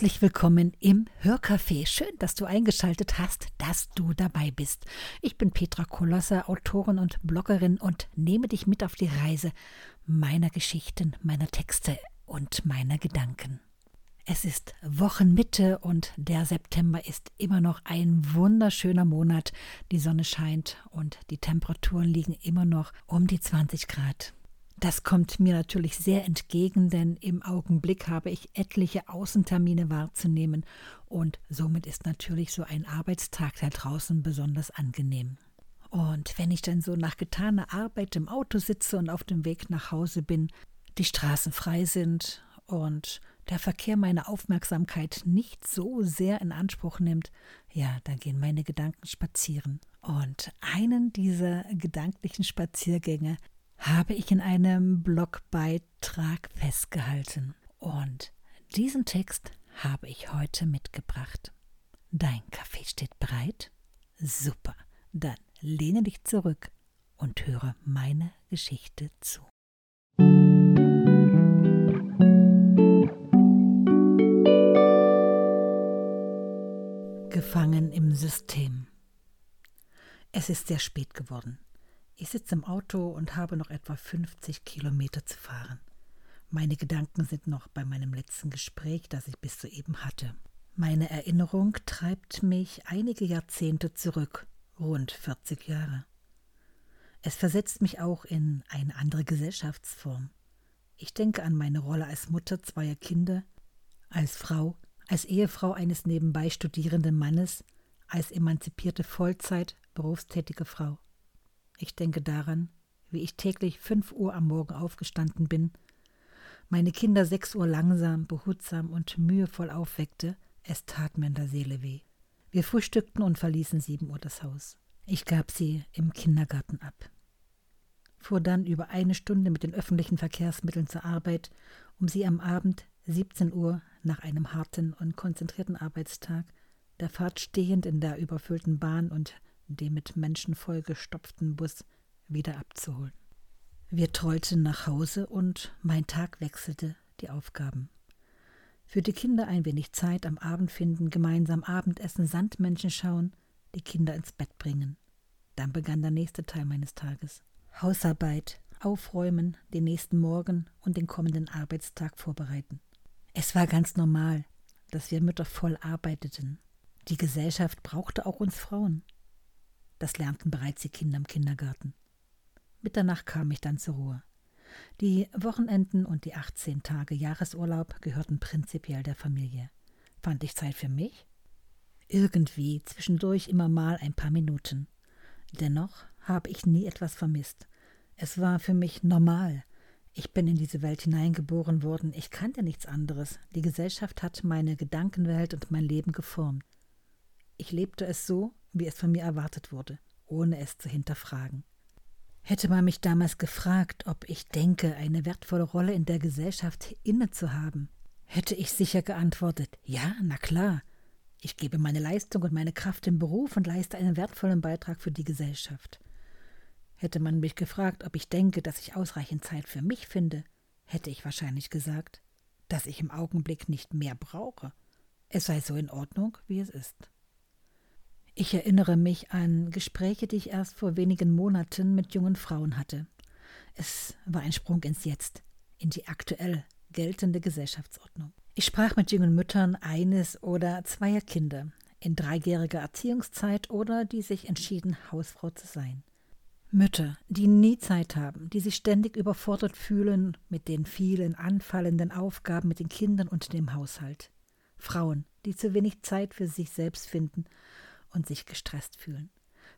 Herzlich willkommen im Hörcafé. Schön, dass du eingeschaltet hast, dass du dabei bist. Ich bin Petra Kolosse, Autorin und Bloggerin und nehme dich mit auf die Reise meiner Geschichten, meiner Texte und meiner Gedanken. Es ist Wochenmitte und der September ist immer noch ein wunderschöner Monat. Die Sonne scheint und die Temperaturen liegen immer noch um die 20 Grad. Das kommt mir natürlich sehr entgegen, denn im Augenblick habe ich etliche Außentermine wahrzunehmen und somit ist natürlich so ein Arbeitstag da draußen besonders angenehm. Und wenn ich dann so nach getaner Arbeit im Auto sitze und auf dem Weg nach Hause bin, die Straßen frei sind und der Verkehr meine Aufmerksamkeit nicht so sehr in Anspruch nimmt, ja, dann gehen meine Gedanken spazieren. Und einen dieser gedanklichen Spaziergänge habe ich in einem Blogbeitrag festgehalten. Und diesen Text habe ich heute mitgebracht. Dein Kaffee steht bereit? Super. Dann lehne dich zurück und höre meine Geschichte zu. Gefangen im System. Es ist sehr spät geworden. Ich sitze im Auto und habe noch etwa 50 Kilometer zu fahren. Meine Gedanken sind noch bei meinem letzten Gespräch, das ich bis soeben hatte. Meine Erinnerung treibt mich einige Jahrzehnte zurück, rund 40 Jahre. Es versetzt mich auch in eine andere Gesellschaftsform. Ich denke an meine Rolle als Mutter zweier Kinder, als Frau, als Ehefrau eines nebenbei studierenden Mannes, als emanzipierte Vollzeit berufstätige Frau. Ich denke daran, wie ich täglich fünf Uhr am Morgen aufgestanden bin, meine Kinder sechs Uhr langsam, behutsam und mühevoll aufweckte, es tat mir in der Seele weh. Wir frühstückten und verließen sieben Uhr das Haus. Ich gab sie im Kindergarten ab. Fuhr dann über eine Stunde mit den öffentlichen Verkehrsmitteln zur Arbeit, um sie am Abend 17 Uhr nach einem harten und konzentrierten Arbeitstag, der Fahrt stehend in der überfüllten Bahn und dem mit Menschen vollgestopften Bus wieder abzuholen. Wir trollten nach Hause und mein Tag wechselte die Aufgaben. Für die Kinder ein wenig Zeit am Abend finden, gemeinsam Abendessen, Sandmenschen schauen, die Kinder ins Bett bringen. Dann begann der nächste Teil meines Tages. Hausarbeit, aufräumen, den nächsten Morgen und den kommenden Arbeitstag vorbereiten. Es war ganz normal, dass wir Mütter voll arbeiteten. Die Gesellschaft brauchte auch uns Frauen. Das lernten bereits die Kinder im Kindergarten. Mitternacht kam ich dann zur Ruhe. Die Wochenenden und die 18 Tage Jahresurlaub gehörten prinzipiell der Familie. Fand ich Zeit für mich? Irgendwie, zwischendurch immer mal ein paar Minuten. Dennoch habe ich nie etwas vermisst. Es war für mich normal. Ich bin in diese Welt hineingeboren worden, ich kannte nichts anderes. Die Gesellschaft hat meine Gedankenwelt und mein Leben geformt. Ich lebte es so, wie es von mir erwartet wurde, ohne es zu hinterfragen. Hätte man mich damals gefragt, ob ich denke, eine wertvolle Rolle in der Gesellschaft inne zu haben, hätte ich sicher geantwortet, ja, na klar, ich gebe meine Leistung und meine Kraft im Beruf und leiste einen wertvollen Beitrag für die Gesellschaft. Hätte man mich gefragt, ob ich denke, dass ich ausreichend Zeit für mich finde, hätte ich wahrscheinlich gesagt, dass ich im Augenblick nicht mehr brauche. Es sei so in Ordnung, wie es ist. Ich erinnere mich an Gespräche, die ich erst vor wenigen Monaten mit jungen Frauen hatte. Es war ein Sprung ins Jetzt, in die aktuell geltende Gesellschaftsordnung. Ich sprach mit jungen Müttern eines oder zweier Kinder in dreijähriger Erziehungszeit oder die sich entschieden, Hausfrau zu sein. Mütter, die nie Zeit haben, die sich ständig überfordert fühlen mit den vielen anfallenden Aufgaben mit den Kindern und dem Haushalt. Frauen, die zu wenig Zeit für sich selbst finden und sich gestresst fühlen.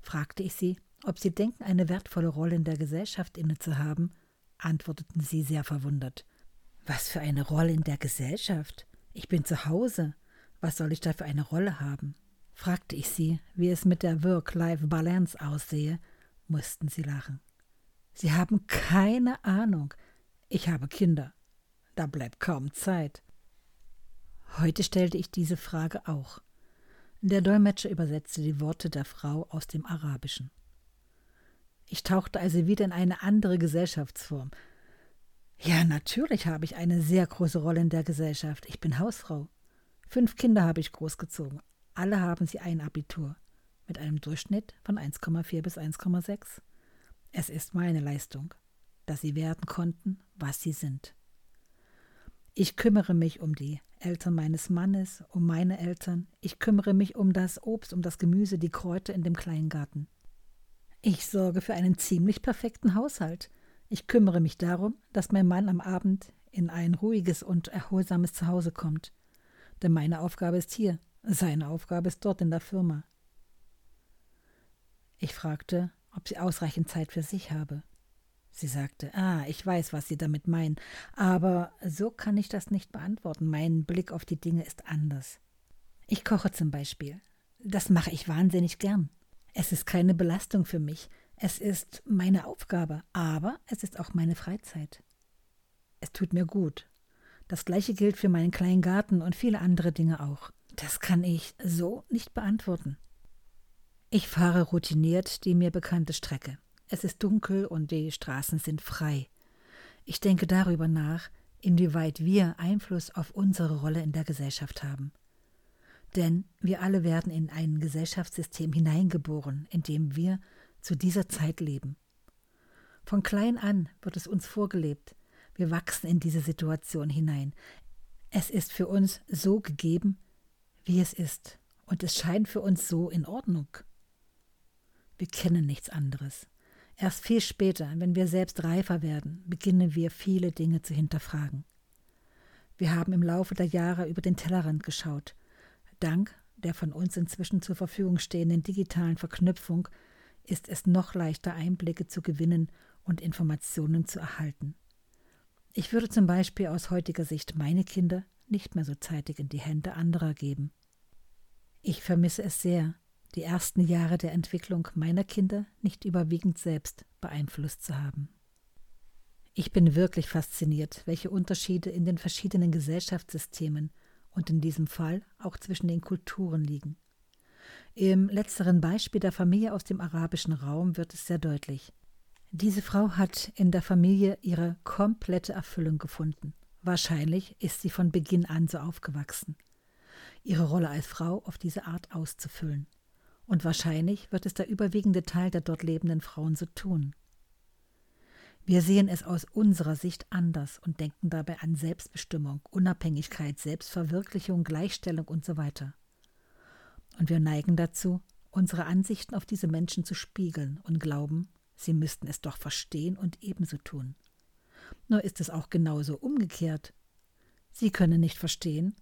Fragte ich sie, ob sie denken, eine wertvolle Rolle in der Gesellschaft inne zu haben, antworteten sie sehr verwundert. Was für eine Rolle in der Gesellschaft? Ich bin zu Hause. Was soll ich da für eine Rolle haben? Fragte ich sie, wie es mit der Work-Life-Balance aussehe, mussten sie lachen. Sie haben keine Ahnung. Ich habe Kinder. Da bleibt kaum Zeit. Heute stellte ich diese Frage auch. Der Dolmetscher übersetzte die Worte der Frau aus dem Arabischen. Ich tauchte also wieder in eine andere Gesellschaftsform. Ja, natürlich habe ich eine sehr große Rolle in der Gesellschaft. Ich bin Hausfrau. Fünf Kinder habe ich großgezogen. Alle haben sie ein Abitur mit einem Durchschnitt von 1,4 bis 1,6. Es ist meine Leistung, dass sie werden konnten, was sie sind. Ich kümmere mich um die Eltern meines Mannes, um meine Eltern. Ich kümmere mich um das Obst, um das Gemüse, die Kräuter in dem kleinen Garten. Ich sorge für einen ziemlich perfekten Haushalt. Ich kümmere mich darum, dass mein Mann am Abend in ein ruhiges und erholsames Zuhause kommt. Denn meine Aufgabe ist hier, seine Aufgabe ist dort in der Firma. Ich fragte, ob sie ausreichend Zeit für sich habe. Sie sagte, ah, ich weiß, was Sie damit meinen, aber so kann ich das nicht beantworten. Mein Blick auf die Dinge ist anders. Ich koche zum Beispiel. Das mache ich wahnsinnig gern. Es ist keine Belastung für mich. Es ist meine Aufgabe, aber es ist auch meine Freizeit. Es tut mir gut. Das gleiche gilt für meinen kleinen Garten und viele andere Dinge auch. Das kann ich so nicht beantworten. Ich fahre routiniert die mir bekannte Strecke. Es ist dunkel und die Straßen sind frei. Ich denke darüber nach, inwieweit wir Einfluss auf unsere Rolle in der Gesellschaft haben. Denn wir alle werden in ein Gesellschaftssystem hineingeboren, in dem wir zu dieser Zeit leben. Von klein an wird es uns vorgelebt. Wir wachsen in diese Situation hinein. Es ist für uns so gegeben, wie es ist, und es scheint für uns so in Ordnung. Wir kennen nichts anderes. Erst viel später, wenn wir selbst reifer werden, beginnen wir viele Dinge zu hinterfragen. Wir haben im Laufe der Jahre über den Tellerrand geschaut. Dank der von uns inzwischen zur Verfügung stehenden digitalen Verknüpfung ist es noch leichter, Einblicke zu gewinnen und Informationen zu erhalten. Ich würde zum Beispiel aus heutiger Sicht meine Kinder nicht mehr so zeitig in die Hände anderer geben. Ich vermisse es sehr, die ersten Jahre der Entwicklung meiner Kinder nicht überwiegend selbst beeinflusst zu haben. Ich bin wirklich fasziniert, welche Unterschiede in den verschiedenen Gesellschaftssystemen und in diesem Fall auch zwischen den Kulturen liegen. Im letzteren Beispiel der Familie aus dem arabischen Raum wird es sehr deutlich. Diese Frau hat in der Familie ihre komplette Erfüllung gefunden. Wahrscheinlich ist sie von Beginn an so aufgewachsen, ihre Rolle als Frau auf diese Art auszufüllen. Und wahrscheinlich wird es der überwiegende Teil der dort lebenden Frauen so tun. Wir sehen es aus unserer Sicht anders und denken dabei an Selbstbestimmung, Unabhängigkeit, Selbstverwirklichung, Gleichstellung und so weiter. Und wir neigen dazu, unsere Ansichten auf diese Menschen zu spiegeln und glauben, sie müssten es doch verstehen und ebenso tun. Nur ist es auch genauso umgekehrt. Sie können nicht verstehen,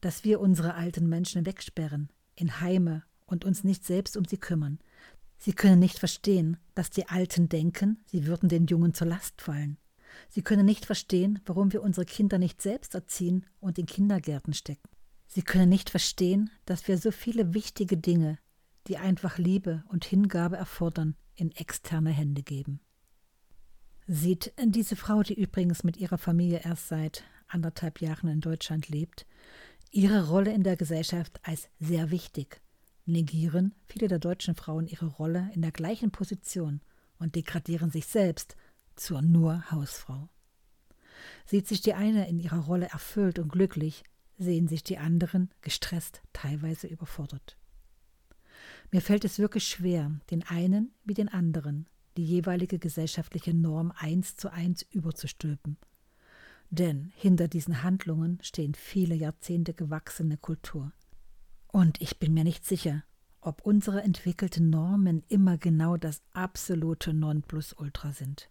dass wir unsere alten Menschen wegsperren, in Heime und uns nicht selbst um sie kümmern. Sie können nicht verstehen, dass die Alten denken, sie würden den Jungen zur Last fallen. Sie können nicht verstehen, warum wir unsere Kinder nicht selbst erziehen und in Kindergärten stecken. Sie können nicht verstehen, dass wir so viele wichtige Dinge, die einfach Liebe und Hingabe erfordern, in externe Hände geben. Sieht diese Frau, die übrigens mit ihrer Familie erst seit anderthalb Jahren in Deutschland lebt, ihre Rolle in der Gesellschaft als sehr wichtig negieren viele der deutschen Frauen ihre Rolle in der gleichen Position und degradieren sich selbst zur nur Hausfrau. Sieht sich die eine in ihrer Rolle erfüllt und glücklich, sehen sich die anderen gestresst, teilweise überfordert. Mir fällt es wirklich schwer, den einen wie den anderen die jeweilige gesellschaftliche Norm eins zu eins überzustülpen. Denn hinter diesen Handlungen stehen viele Jahrzehnte gewachsene Kultur. Und ich bin mir nicht sicher, ob unsere entwickelten Normen immer genau das absolute Nonplusultra sind.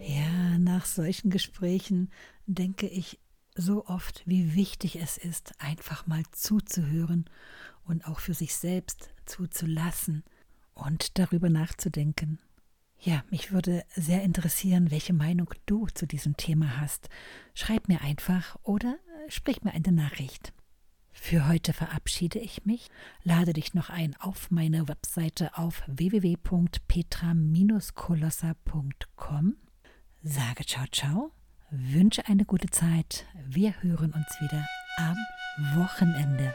Ja, nach solchen Gesprächen denke ich so oft, wie wichtig es ist, einfach mal zuzuhören und auch für sich selbst zuzulassen und darüber nachzudenken. Ja, mich würde sehr interessieren, welche Meinung du zu diesem Thema hast. Schreib mir einfach oder sprich mir eine Nachricht. Für heute verabschiede ich mich, lade dich noch ein auf meine Webseite auf www.petra-kolossa.com, sage ciao ciao, wünsche eine gute Zeit, wir hören uns wieder am Wochenende.